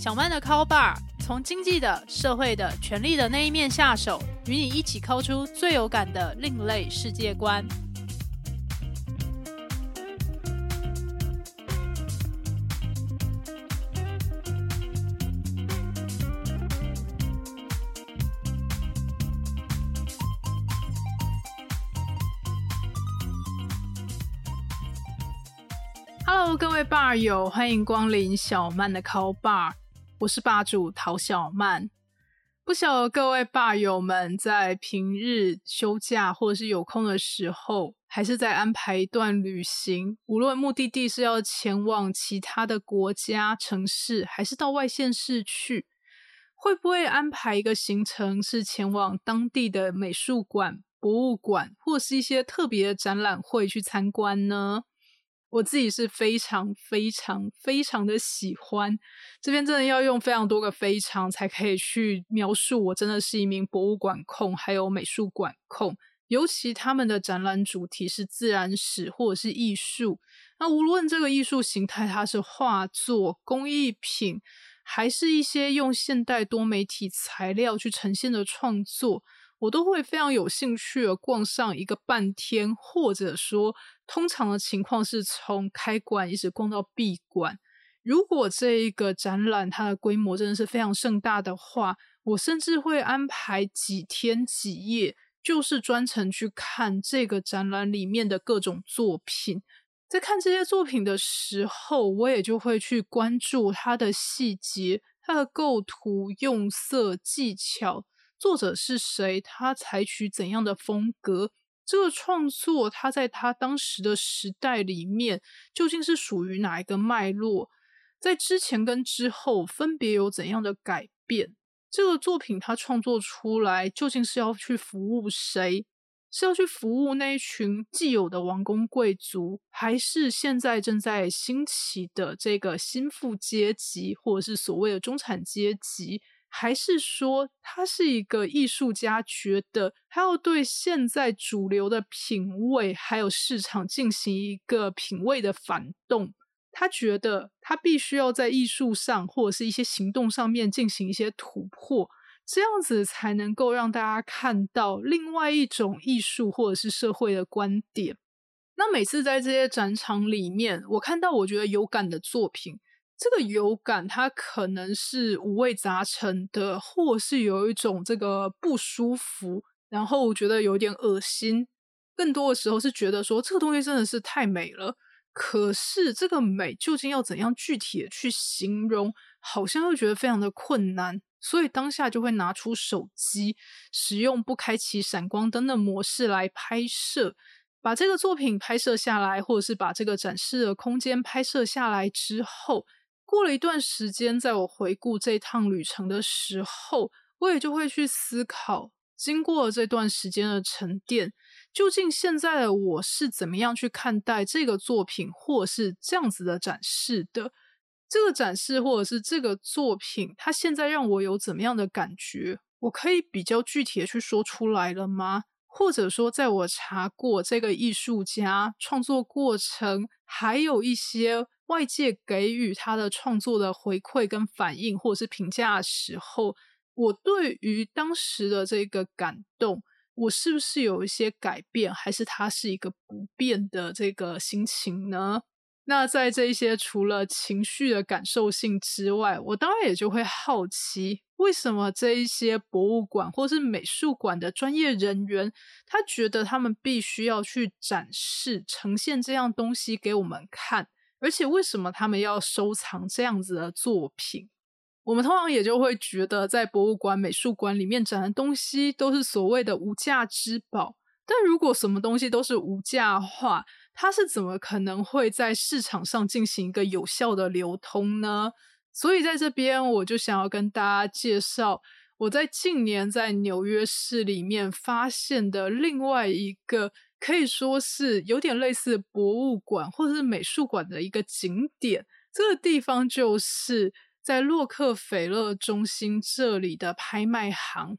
小曼的 Call Bar 从经济的、社会的、权力的那一面下手，与你一起抠出最有感的另类世界观。Hello，各位 bar 友，欢迎光临小曼的 Call Bar，我是霸主陶小曼。不晓得各位霸友们在平日休假或者是有空的时候，还是在安排一段旅行，无论目的地是要前往其他的国家、城市，还是到外县市去，会不会安排一个行程是前往当地的美术馆、博物馆，或是一些特别的展览会去参观呢？我自己是非常非常非常的喜欢，这边真的要用非常多个非常才可以去描述我真的是一名博物馆控，还有美术馆控。尤其他们的展览主题是自然史或者是艺术，那无论这个艺术形态它是画作、工艺品，还是一些用现代多媒体材料去呈现的创作。我都会非常有兴趣的逛上一个半天，或者说，通常的情况是从开馆一直逛到闭馆。如果这一个展览它的规模真的是非常盛大的话，我甚至会安排几天几夜，就是专程去看这个展览里面的各种作品。在看这些作品的时候，我也就会去关注它的细节、它的构图、用色技巧。作者是谁？他采取怎样的风格？这个创作，他在他当时的时代里面，究竟是属于哪一个脉络？在之前跟之后，分别有怎样的改变？这个作品他创作出来，究竟是要去服务谁？是要去服务那一群既有的王公贵族，还是现在正在兴起的这个新富阶级，或者是所谓的中产阶级？还是说，他是一个艺术家，觉得他要对现在主流的品味还有市场进行一个品味的反动。他觉得他必须要在艺术上或者是一些行动上面进行一些突破，这样子才能够让大家看到另外一种艺术或者是社会的观点。那每次在这些展场里面，我看到我觉得有感的作品。这个有感，它可能是五味杂陈的，或是有一种这个不舒服，然后觉得有点恶心。更多的时候是觉得说这个东西真的是太美了，可是这个美究竟要怎样具体的去形容，好像又觉得非常的困难。所以当下就会拿出手机，使用不开启闪光灯的模式来拍摄，把这个作品拍摄下来，或者是把这个展示的空间拍摄下来之后。过了一段时间，在我回顾这趟旅程的时候，我也就会去思考，经过这段时间的沉淀，究竟现在的我是怎么样去看待这个作品，或是这样子的展示的？这个展示或者是这个作品，它现在让我有怎么样的感觉？我可以比较具体的去说出来了吗？或者说，在我查过这个艺术家创作过程，还有一些。外界给予他的创作的回馈跟反应，或者是评价的时候，我对于当时的这个感动，我是不是有一些改变，还是它是一个不变的这个心情呢？那在这一些除了情绪的感受性之外，我当然也就会好奇，为什么这一些博物馆或是美术馆的专业人员，他觉得他们必须要去展示、呈现这样东西给我们看。而且为什么他们要收藏这样子的作品？我们通常也就会觉得，在博物馆、美术馆里面展的东西都是所谓的无价之宝。但如果什么东西都是无价化，它是怎么可能会在市场上进行一个有效的流通呢？所以在这边，我就想要跟大家介绍我在近年在纽约市里面发现的另外一个。可以说是有点类似博物馆或者是美术馆的一个景点。这个地方就是在洛克菲勒中心这里的拍卖行。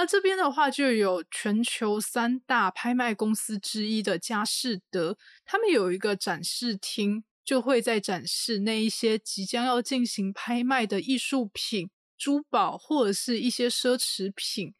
那这边的话，就有全球三大拍卖公司之一的佳士得，他们有一个展示厅，就会在展示那一些即将要进行拍卖的艺术品、珠宝或者是一些奢侈品。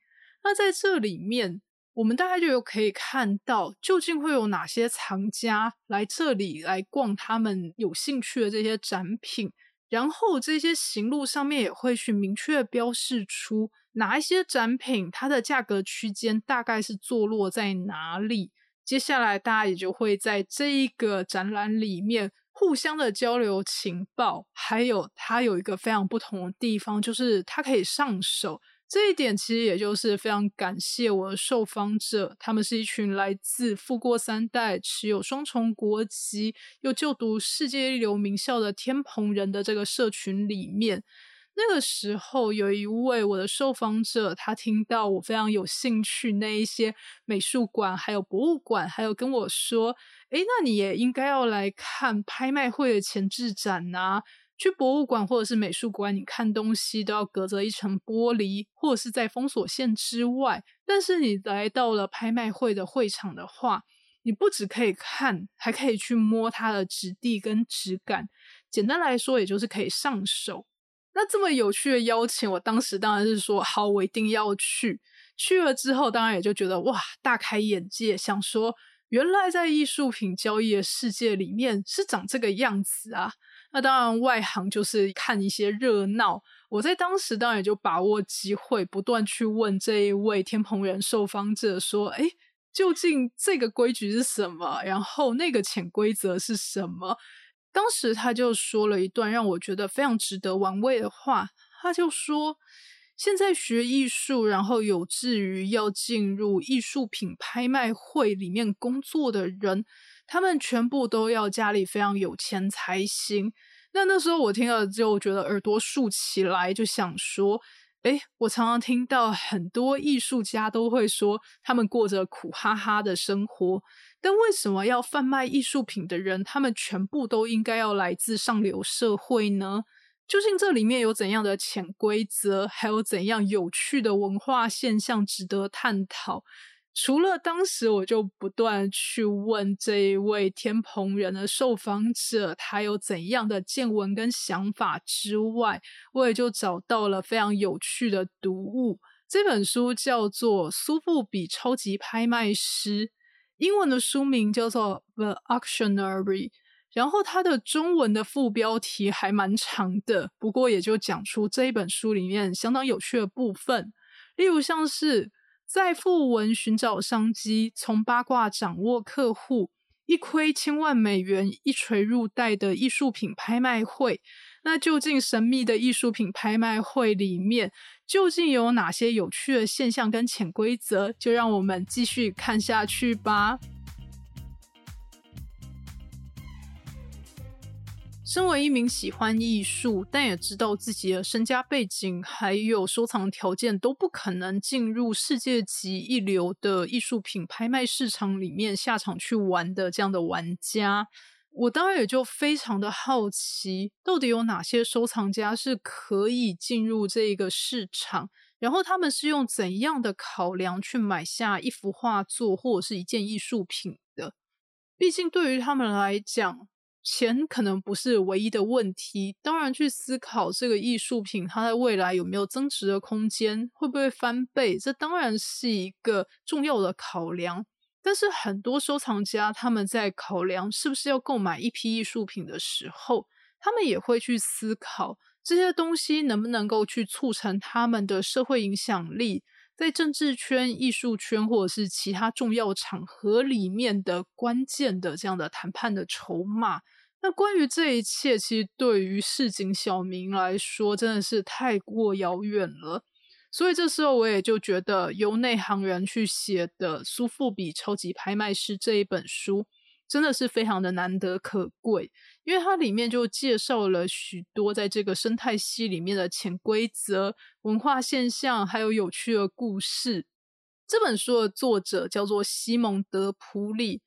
那在这里面，我们大概就有可以看到，究竟会有哪些藏家来这里来逛他们有兴趣的这些展品。然后这些行路上面也会去明确标示出哪一些展品它的价格区间大概是坐落在哪里。接下来大家也就会在这一个展览里面互相的交流情报，还有它有一个非常不同的地方，就是它可以上手。这一点其实也就是非常感谢我的受访者，他们是一群来自富过三代、持有双重国籍又就读世界一流名校的天蓬人的这个社群里面。那个时候，有一位我的受访者，他听到我非常有兴趣那一些美术馆、还有博物馆，还有跟我说：“诶，那你也应该要来看拍卖会的前置展呐。去博物馆或者是美术馆，你看东西都要隔着一层玻璃，或者是在封锁线之外。但是你来到了拍卖会的会场的话，你不只可以看，还可以去摸它的质地跟质感。简单来说，也就是可以上手。”那这么有趣的邀请，我当时当然是说好，我一定要去。去了之后，当然也就觉得哇，大开眼界，想说原来在艺术品交易的世界里面是长这个样子啊。那当然外行就是看一些热闹。我在当时当然也就把握机会，不断去问这一位天蓬人受访者说：“哎，究竟这个规矩是什么？然后那个潜规则是什么？”当时他就说了一段让我觉得非常值得玩味的话，他就说：“现在学艺术，然后有志于要进入艺术品拍卖会里面工作的人，他们全部都要家里非常有钱才行。”那那时候我听了就觉得耳朵竖起来，就想说：“哎，我常常听到很多艺术家都会说，他们过着苦哈哈的生活。”但为什么要贩卖艺术品的人，他们全部都应该要来自上流社会呢？究竟这里面有怎样的潜规则，还有怎样有趣的文化现象值得探讨？除了当时我就不断去问这一位天蓬人的受访者，他有怎样的见闻跟想法之外，我也就找到了非常有趣的读物。这本书叫做《苏富比超级拍卖师》。英文的书名叫做《The Auctionary》，然后它的中文的副标题还蛮长的，不过也就讲出这一本书里面相当有趣的部分，例如像是在富文寻找商机，从八卦掌握客户，一窥千万美元一锤入袋的艺术品拍卖会。那究竟神秘的艺术品拍卖会里面究竟有哪些有趣的现象跟潜规则？就让我们继续看下去吧。身为一名喜欢艺术，但也知道自己的身家背景还有收藏条件都不可能进入世界级一流的艺术品拍卖市场里面下场去玩的这样的玩家。我当然也就非常的好奇，到底有哪些收藏家是可以进入这个市场，然后他们是用怎样的考量去买下一幅画作或者是一件艺术品的？毕竟对于他们来讲，钱可能不是唯一的问题。当然，去思考这个艺术品它在未来有没有增值的空间，会不会翻倍，这当然是一个重要的考量。但是很多收藏家他们在考量是不是要购买一批艺术品的时候，他们也会去思考这些东西能不能够去促成他们的社会影响力，在政治圈、艺术圈或者是其他重要场合里面的关键的这样的谈判的筹码。那关于这一切，其实对于市井小民来说，真的是太过遥远了。所以这时候我也就觉得，由内行人去写的《苏富比超级拍卖师》这一本书，真的是非常的难得可贵，因为它里面就介绍了许多在这个生态系里面的潜规则、文化现象，还有有趣的故事。这本书的作者叫做西蒙德·普里，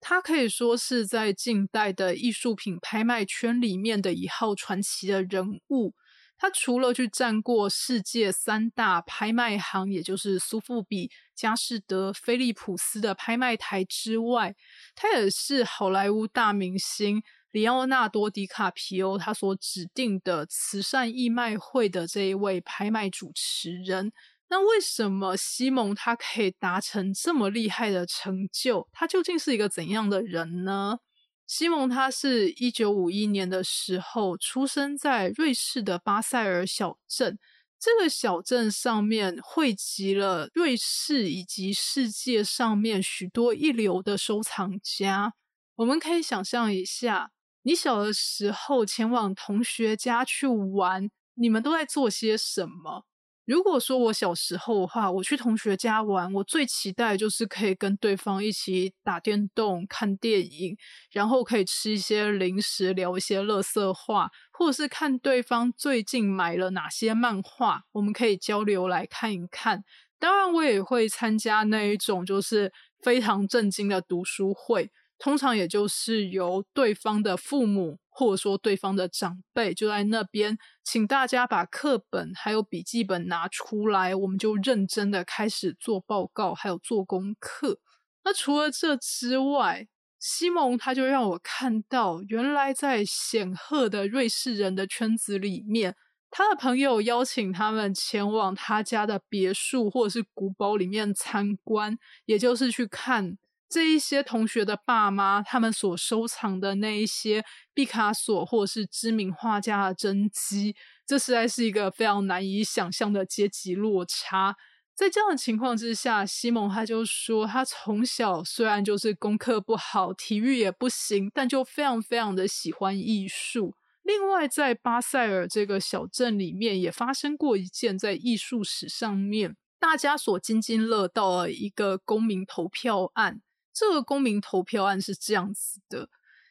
他可以说是在近代的艺术品拍卖圈里面的一号传奇的人物。他除了去站过世界三大拍卖行，也就是苏富比、佳士得、菲利普斯的拍卖台之外，他也是好莱坞大明星，里奥纳多·迪卡皮欧他所指定的慈善义卖会的这一位拍卖主持人。那为什么西蒙他可以达成这么厉害的成就？他究竟是一个怎样的人呢？西蒙他是一九五一年的时候出生在瑞士的巴塞尔小镇。这个小镇上面汇集了瑞士以及世界上面许多一流的收藏家。我们可以想象一下，你小的时候前往同学家去玩，你们都在做些什么？如果说我小时候的话，我去同学家玩，我最期待就是可以跟对方一起打电动、看电影，然后可以吃一些零食、聊一些乐色话，或者是看对方最近买了哪些漫画，我们可以交流来看一看。当然，我也会参加那一种就是非常震惊的读书会。通常也就是由对方的父母或者说对方的长辈就在那边，请大家把课本还有笔记本拿出来，我们就认真的开始做报告还有做功课。那除了这之外，西蒙他就让我看到，原来在显赫的瑞士人的圈子里面，他的朋友邀请他们前往他家的别墅或者是古堡里面参观，也就是去看。这一些同学的爸妈，他们所收藏的那一些毕卡索或者是知名画家的真迹，这实在是一个非常难以想象的阶级落差。在这样的情况之下，西蒙他就说，他从小虽然就是功课不好，体育也不行，但就非常非常的喜欢艺术。另外，在巴塞尔这个小镇里面，也发生过一件在艺术史上面大家所津津乐道的一个公民投票案。这个公民投票案是这样子的：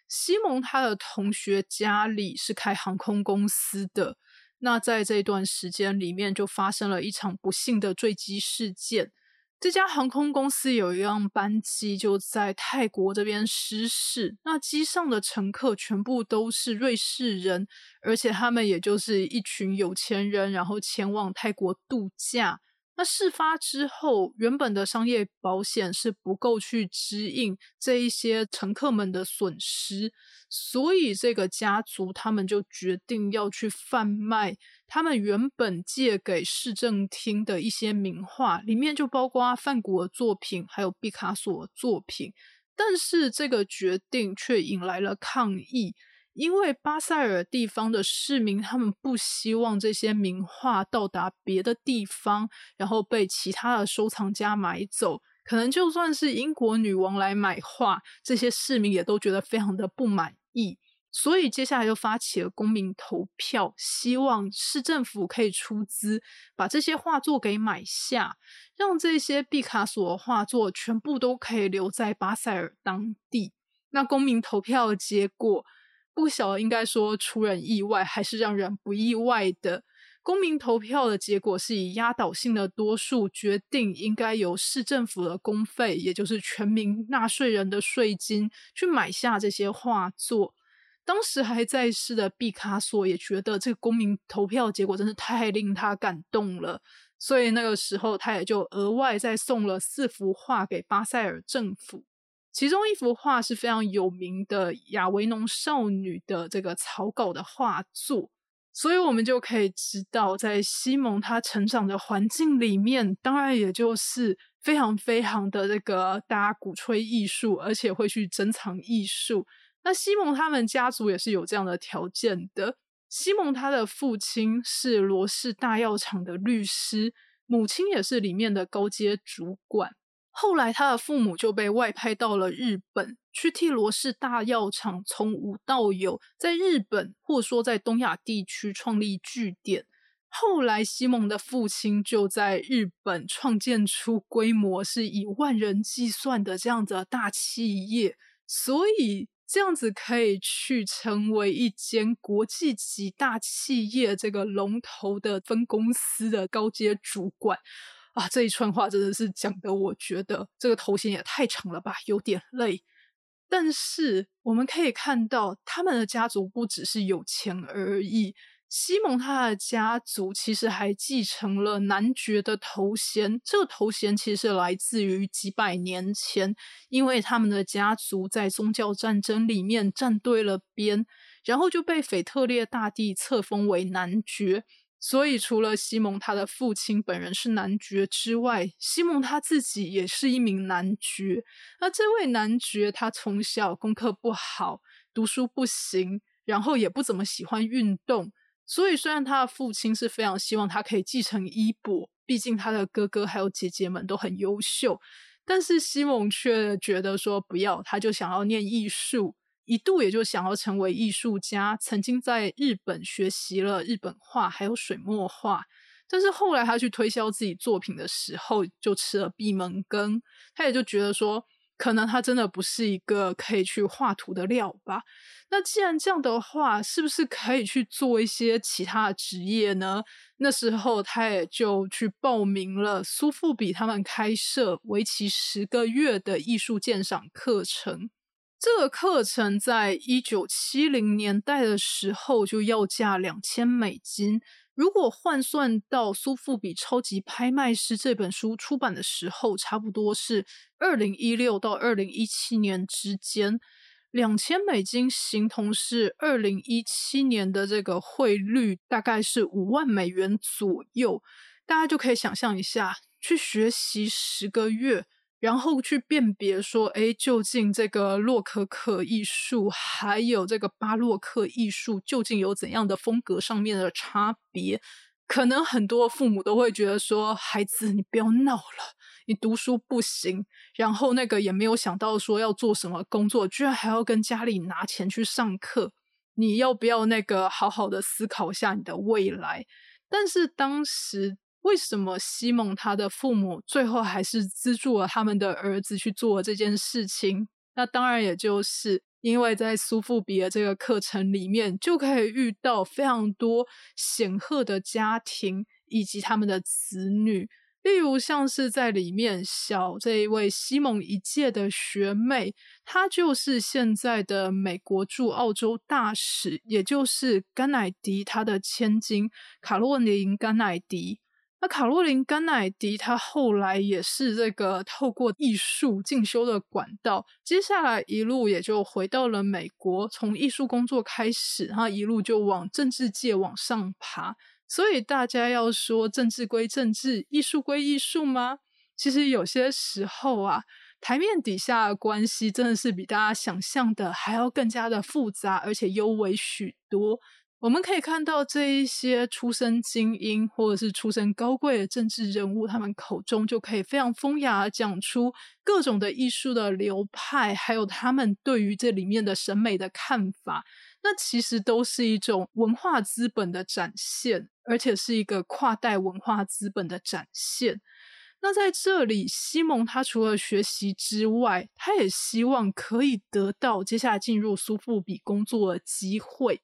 西蒙他的同学家里是开航空公司的，那在这段时间里面就发生了一场不幸的坠机事件。这家航空公司有一辆班机就在泰国这边失事，那机上的乘客全部都是瑞士人，而且他们也就是一群有钱人，然后前往泰国度假。那事发之后，原本的商业保险是不够去支应这一些乘客们的损失，所以这个家族他们就决定要去贩卖他们原本借给市政厅的一些名画，里面就包括梵谷的作品，还有毕卡索的作品。但是这个决定却引来了抗议。因为巴塞尔地方的市民，他们不希望这些名画到达别的地方，然后被其他的收藏家买走。可能就算是英国女王来买画，这些市民也都觉得非常的不满意。所以接下来就发起了公民投票，希望市政府可以出资把这些画作给买下，让这些毕卡索的画作全部都可以留在巴塞尔当地。那公民投票的结果。不晓得应该说出人意外还是让人不意外的。公民投票的结果是以压倒性的多数决定，应该由市政府的公费，也就是全民纳税人的税金去买下这些画作。当时还在世的毕卡索也觉得这个公民投票结果真是太令他感动了，所以那个时候他也就额外再送了四幅画给巴塞尔政府。其中一幅画是非常有名的亚维农少女的这个草稿的画作，所以我们就可以知道，在西蒙他成长的环境里面，当然也就是非常非常的这个大家鼓吹艺术，而且会去珍藏艺术。那西蒙他们家族也是有这样的条件的。西蒙他的父亲是罗氏大药厂的律师，母亲也是里面的高阶主管。后来，他的父母就被外派到了日本，去替罗氏大药厂从无到有，在日本或说在东亚地区创立据点。后来，西蒙的父亲就在日本创建出规模是以万人计算的这样的大企业，所以这样子可以去成为一间国际级大企业这个龙头的分公司的高阶主管。啊，这一串话真的是讲的，我觉得这个头衔也太长了吧，有点累。但是我们可以看到，他们的家族不只是有钱而已，西蒙他的家族其实还继承了男爵的头衔，这个头衔其实来自于几百年前，因为他们的家族在宗教战争里面站对了边，然后就被腓特烈大帝册封为男爵。所以，除了西蒙他的父亲本人是男爵之外，西蒙他自己也是一名男爵。那这位男爵他从小功课不好，读书不行，然后也不怎么喜欢运动。所以，虽然他的父亲是非常希望他可以继承衣钵，毕竟他的哥哥还有姐姐们都很优秀，但是西蒙却觉得说不要，他就想要念艺术，一度也就想要成为艺术家。曾经在日本学习了日本画，还有水墨画，但是后来他去推销自己作品的时候，就吃了闭门羹。他也就觉得说，可能他真的不是一个可以去画图的料吧。那既然这样的话，是不是可以去做一些其他的职业呢？那时候他也就去报名了苏富比他们开设为期十个月的艺术鉴赏课程。这个课程在一九七零年代的时候就要价两千美金，如果换算到苏富比超级拍卖师这本书出版的时候，差不多是二零一六到二零一七年之间。两千美金形同是二零一七年的这个汇率，大概是五万美元左右。大家就可以想象一下，去学习十个月，然后去辨别说，哎，究竟这个洛可可艺术还有这个巴洛克艺术究竟有怎样的风格上面的差别？可能很多父母都会觉得说，孩子，你不要闹了。你读书不行，然后那个也没有想到说要做什么工作，居然还要跟家里拿钱去上课。你要不要那个好好的思考一下你的未来？但是当时为什么西蒙他的父母最后还是资助了他们的儿子去做这件事情？那当然也就是因为在苏富比的这个课程里面，就可以遇到非常多显赫的家庭以及他们的子女。例如，像是在里面小这一位西蒙一届的学妹，她就是现在的美国驻澳洲大使，也就是甘乃迪他的千金卡洛琳·甘乃迪。那卡洛琳·甘乃迪她后来也是这个透过艺术进修的管道，接下来一路也就回到了美国，从艺术工作开始，然后一路就往政治界往上爬。所以大家要说政治归政治，艺术归艺术吗？其实有些时候啊，台面底下的关系真的是比大家想象的还要更加的复杂，而且优微许多。我们可以看到这一些出身精英或者是出身高贵的政治人物，他们口中就可以非常风雅讲出各种的艺术的流派，还有他们对于这里面的审美的看法。那其实都是一种文化资本的展现，而且是一个跨代文化资本的展现。那在这里，西蒙他除了学习之外，他也希望可以得到接下来进入苏富比工作的机会。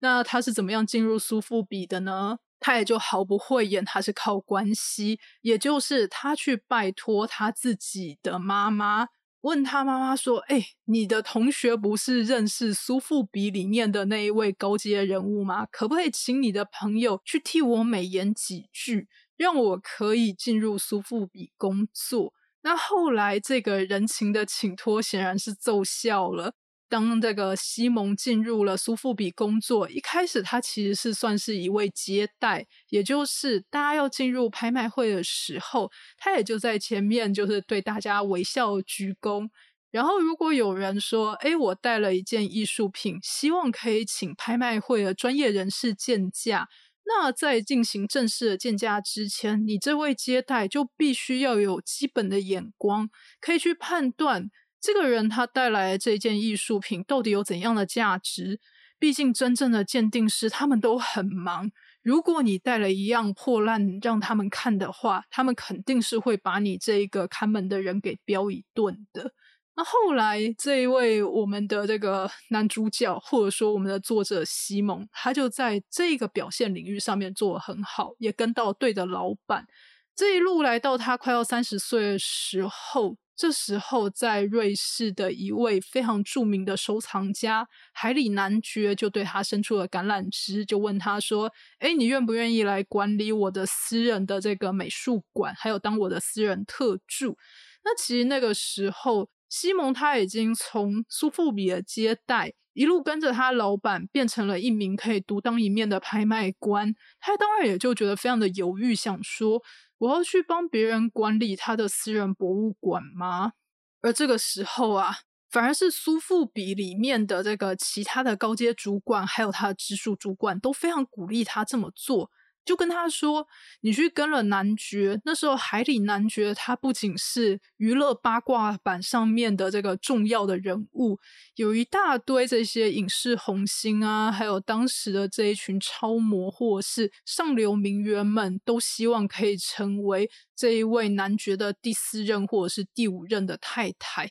那他是怎么样进入苏富比的呢？他也就毫不讳言，他是靠关系，也就是他去拜托他自己的妈妈。问他妈妈说：“哎，你的同学不是认识苏富比里面的那一位高阶人物吗？可不可以请你的朋友去替我美言几句，让我可以进入苏富比工作？”那后来这个人情的请托显然是奏效了。当这个西蒙进入了苏富比工作，一开始他其实是算是一位接待，也就是大家要进入拍卖会的时候，他也就在前面，就是对大家微笑鞠躬。然后如果有人说：“哎，我带了一件艺术品，希望可以请拍卖会的专业人士鉴价。”那在进行正式的鉴价之前，你这位接待就必须要有基本的眼光，可以去判断。这个人他带来这件艺术品到底有怎样的价值？毕竟真正的鉴定师他们都很忙。如果你带了一样破烂让他们看的话，他们肯定是会把你这一个看门的人给彪一顿的。那后来这一位我们的这个男主角，或者说我们的作者西蒙，他就在这个表现领域上面做得很好，也跟到对的老板。这一路来到他快要三十岁的时候。这时候，在瑞士的一位非常著名的收藏家海里男爵就对他伸出了橄榄枝，就问他说：“哎，你愿不愿意来管理我的私人的这个美术馆，还有当我的私人特助？”那其实那个时候，西蒙他已经从苏富比的接待一路跟着他老板，变成了一名可以独当一面的拍卖官。他当然也就觉得非常的犹豫，想说。我要去帮别人管理他的私人博物馆吗？而这个时候啊，反而是苏富比里面的这个其他的高阶主管，还有他的直属主管都非常鼓励他这么做。就跟他说：“你去跟了男爵。”那时候海里男爵他不仅是娱乐八卦版上面的这个重要的人物，有一大堆这些影视红星啊，还有当时的这一群超模或是上流名媛们，都希望可以成为这一位男爵的第四任或者是第五任的太太。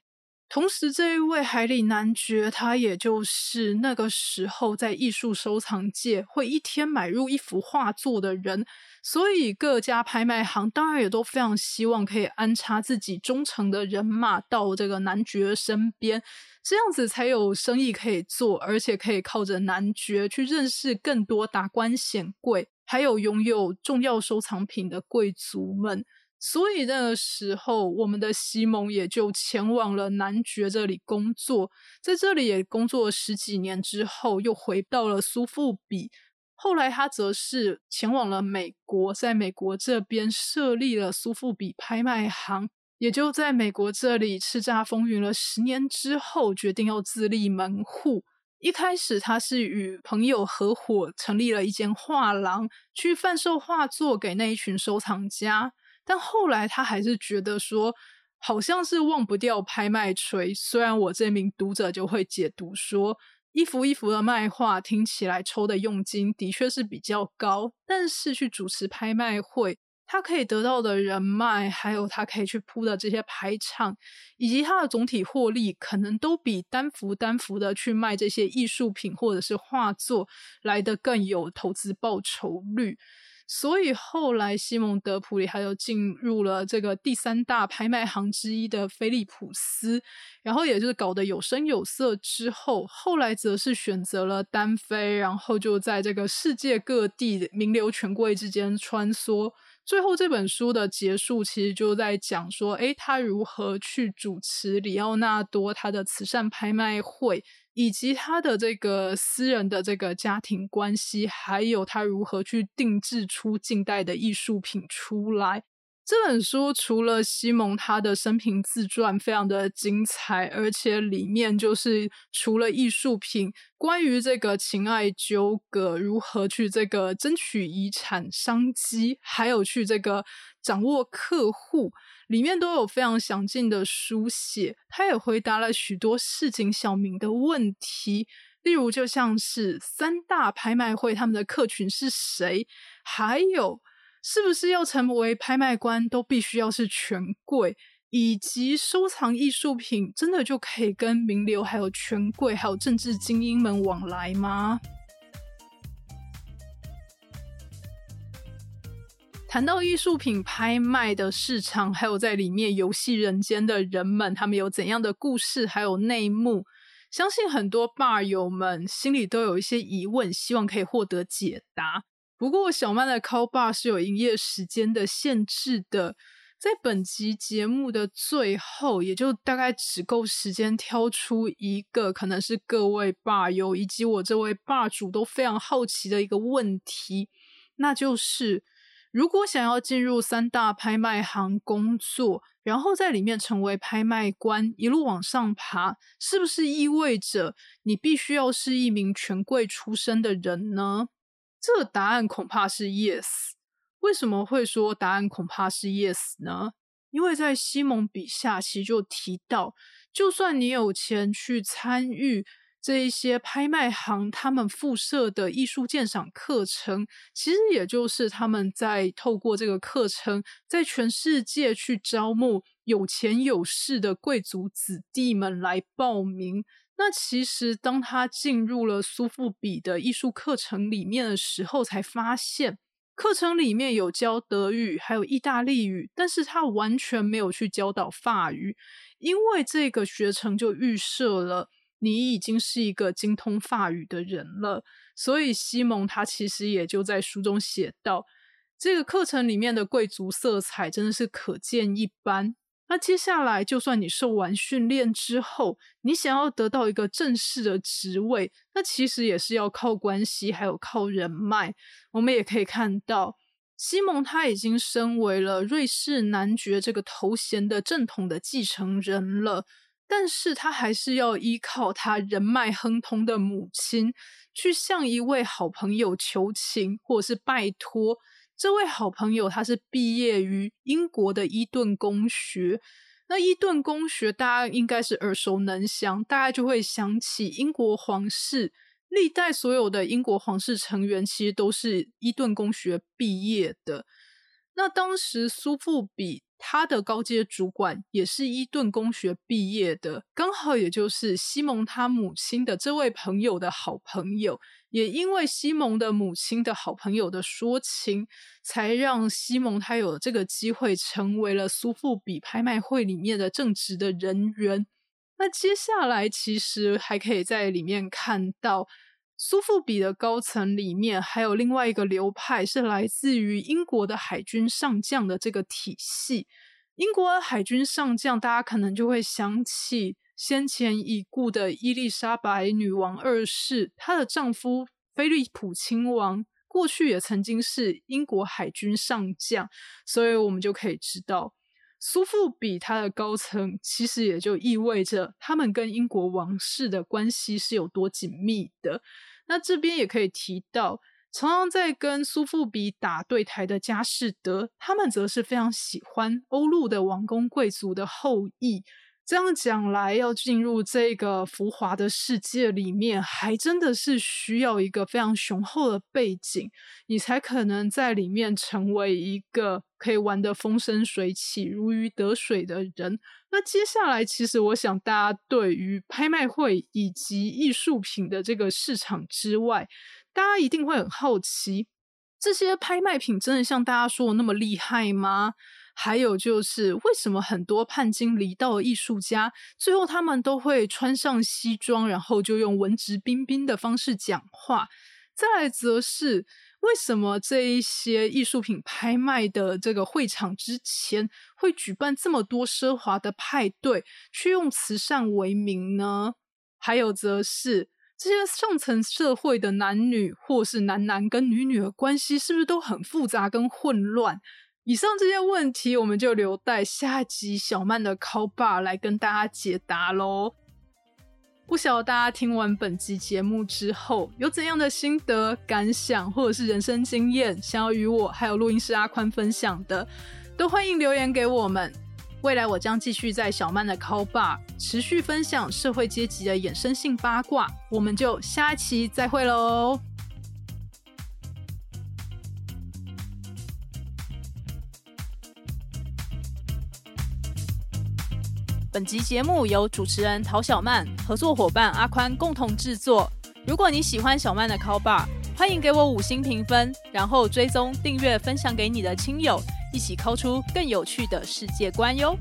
同时，这一位海里男爵，他也就是那个时候在艺术收藏界会一天买入一幅画作的人，所以各家拍卖行当然也都非常希望可以安插自己忠诚的人马到这个男爵身边，这样子才有生意可以做，而且可以靠着男爵去认识更多达官显贵，还有拥有重要收藏品的贵族们。所以那个时候，我们的西蒙也就前往了男爵这里工作，在这里也工作了十几年之后，又回到了苏富比。后来他则是前往了美国，在美国这边设立了苏富比拍卖行，也就在美国这里叱咤风云了十年之后，决定要自立门户。一开始，他是与朋友合伙成立了一间画廊，去贩售画作给那一群收藏家。但后来他还是觉得说，好像是忘不掉拍卖锤。虽然我这名读者就会解读说，一幅一幅的卖画听起来抽的佣金的确是比较高，但是去主持拍卖会，他可以得到的人脉，还有他可以去铺的这些排场，以及他的总体获利，可能都比单幅单幅的去卖这些艺术品或者是画作来的更有投资报酬率。所以后来，西蒙德普里还有进入了这个第三大拍卖行之一的菲利普斯，然后也就是搞得有声有色之后，后来则是选择了单飞，然后就在这个世界各地名流权贵之间穿梭。最后这本书的结束，其实就在讲说，诶，他如何去主持里奥纳多他的慈善拍卖会。以及他的这个私人的这个家庭关系，还有他如何去定制出近代的艺术品出来。这本书除了西蒙他的生平自传非常的精彩，而且里面就是除了艺术品，关于这个情爱纠葛，如何去这个争取遗产商机，还有去这个掌握客户。里面都有非常详尽的书写，他也回答了许多市井小民的问题，例如就像是三大拍卖会他们的客群是谁，还有是不是要成为拍卖官都必须要是权贵，以及收藏艺术品真的就可以跟名流、还有权贵、还有政治精英们往来吗？谈到艺术品拍卖的市场，还有在里面游戏人间的人们，他们有怎样的故事，还有内幕，相信很多吧友们心里都有一些疑问，希望可以获得解答。不过小曼的 call bar 是有营业时间的限制的，在本集节目的最后，也就大概只够时间挑出一个，可能是各位吧友以及我这位霸主都非常好奇的一个问题，那就是。如果想要进入三大拍卖行工作，然后在里面成为拍卖官，一路往上爬，是不是意味着你必须要是一名权贵出身的人呢？这个答案恐怕是 yes。为什么会说答案恐怕是 yes 呢？因为在西蒙笔下，其实就提到，就算你有钱去参与。这一些拍卖行，他们附设的艺术鉴赏课程，其实也就是他们在透过这个课程，在全世界去招募有钱有势的贵族子弟们来报名。那其实当他进入了苏富比的艺术课程里面的时候，才发现课程里面有教德语，还有意大利语，但是他完全没有去教导法语，因为这个学程就预设了你已经是一个精通法语的人了，所以西蒙他其实也就在书中写到，这个课程里面的贵族色彩真的是可见一斑。那接下来，就算你受完训练之后，你想要得到一个正式的职位，那其实也是要靠关系，还有靠人脉。我们也可以看到，西蒙他已经身为了瑞士男爵这个头衔的正统的继承人了，但是他还是要依靠他人脉亨通的母亲，去向一位好朋友求情，或者是拜托。这位好朋友，他是毕业于英国的伊顿公学。那伊顿公学，大家应该是耳熟能详，大家就会想起英国皇室历代所有的英国皇室成员，其实都是伊顿公学毕业的。那当时苏富比。他的高阶主管也是伊顿公学毕业的，刚好也就是西蒙他母亲的这位朋友的好朋友，也因为西蒙的母亲的好朋友的说情，才让西蒙他有这个机会成为了苏富比拍卖会里面的正直的人员。那接下来其实还可以在里面看到。苏富比的高层里面还有另外一个流派，是来自于英国的海军上将的这个体系。英国海军上将，大家可能就会想起先前已故的伊丽莎白女王二世，她的丈夫菲利普亲王，过去也曾经是英国海军上将，所以我们就可以知道，苏富比他的高层，其实也就意味着他们跟英国王室的关系是有多紧密的。那这边也可以提到，常常在跟苏富比打对台的佳士得，他们则是非常喜欢欧陆的王公贵族的后裔。这样讲来，要进入这个浮华的世界里面，还真的是需要一个非常雄厚的背景，你才可能在里面成为一个可以玩得风生水起、如鱼得水的人。那接下来，其实我想大家对于拍卖会以及艺术品的这个市场之外，大家一定会很好奇，这些拍卖品真的像大家说的那么厉害吗？还有就是，为什么很多叛经离道的艺术家，最后他们都会穿上西装，然后就用文质彬彬的方式讲话？再来则是，为什么这一些艺术品拍卖的这个会场之前，会举办这么多奢华的派对，去用慈善为名呢？还有则是，这些上层社会的男女，或是男男跟女女的关系，是不是都很复杂跟混乱？以上这些问题，我们就留待下集小曼的 call bar 来跟大家解答喽。不晓得大家听完本集节目之后，有怎样的心得感想，或者是人生经验，想要与我还有录音师阿宽分享的，都欢迎留言给我们。未来我将继续在小曼的 call bar 持续分享社会阶级的衍生性八卦，我们就下期再会喽。本集节目由主持人陶小曼、合作伙伴阿宽共同制作。如果你喜欢小曼的 Call Bar，欢迎给我五星评分，然后追踪、订阅、分享给你的亲友，一起 call 出更有趣的世界观哟。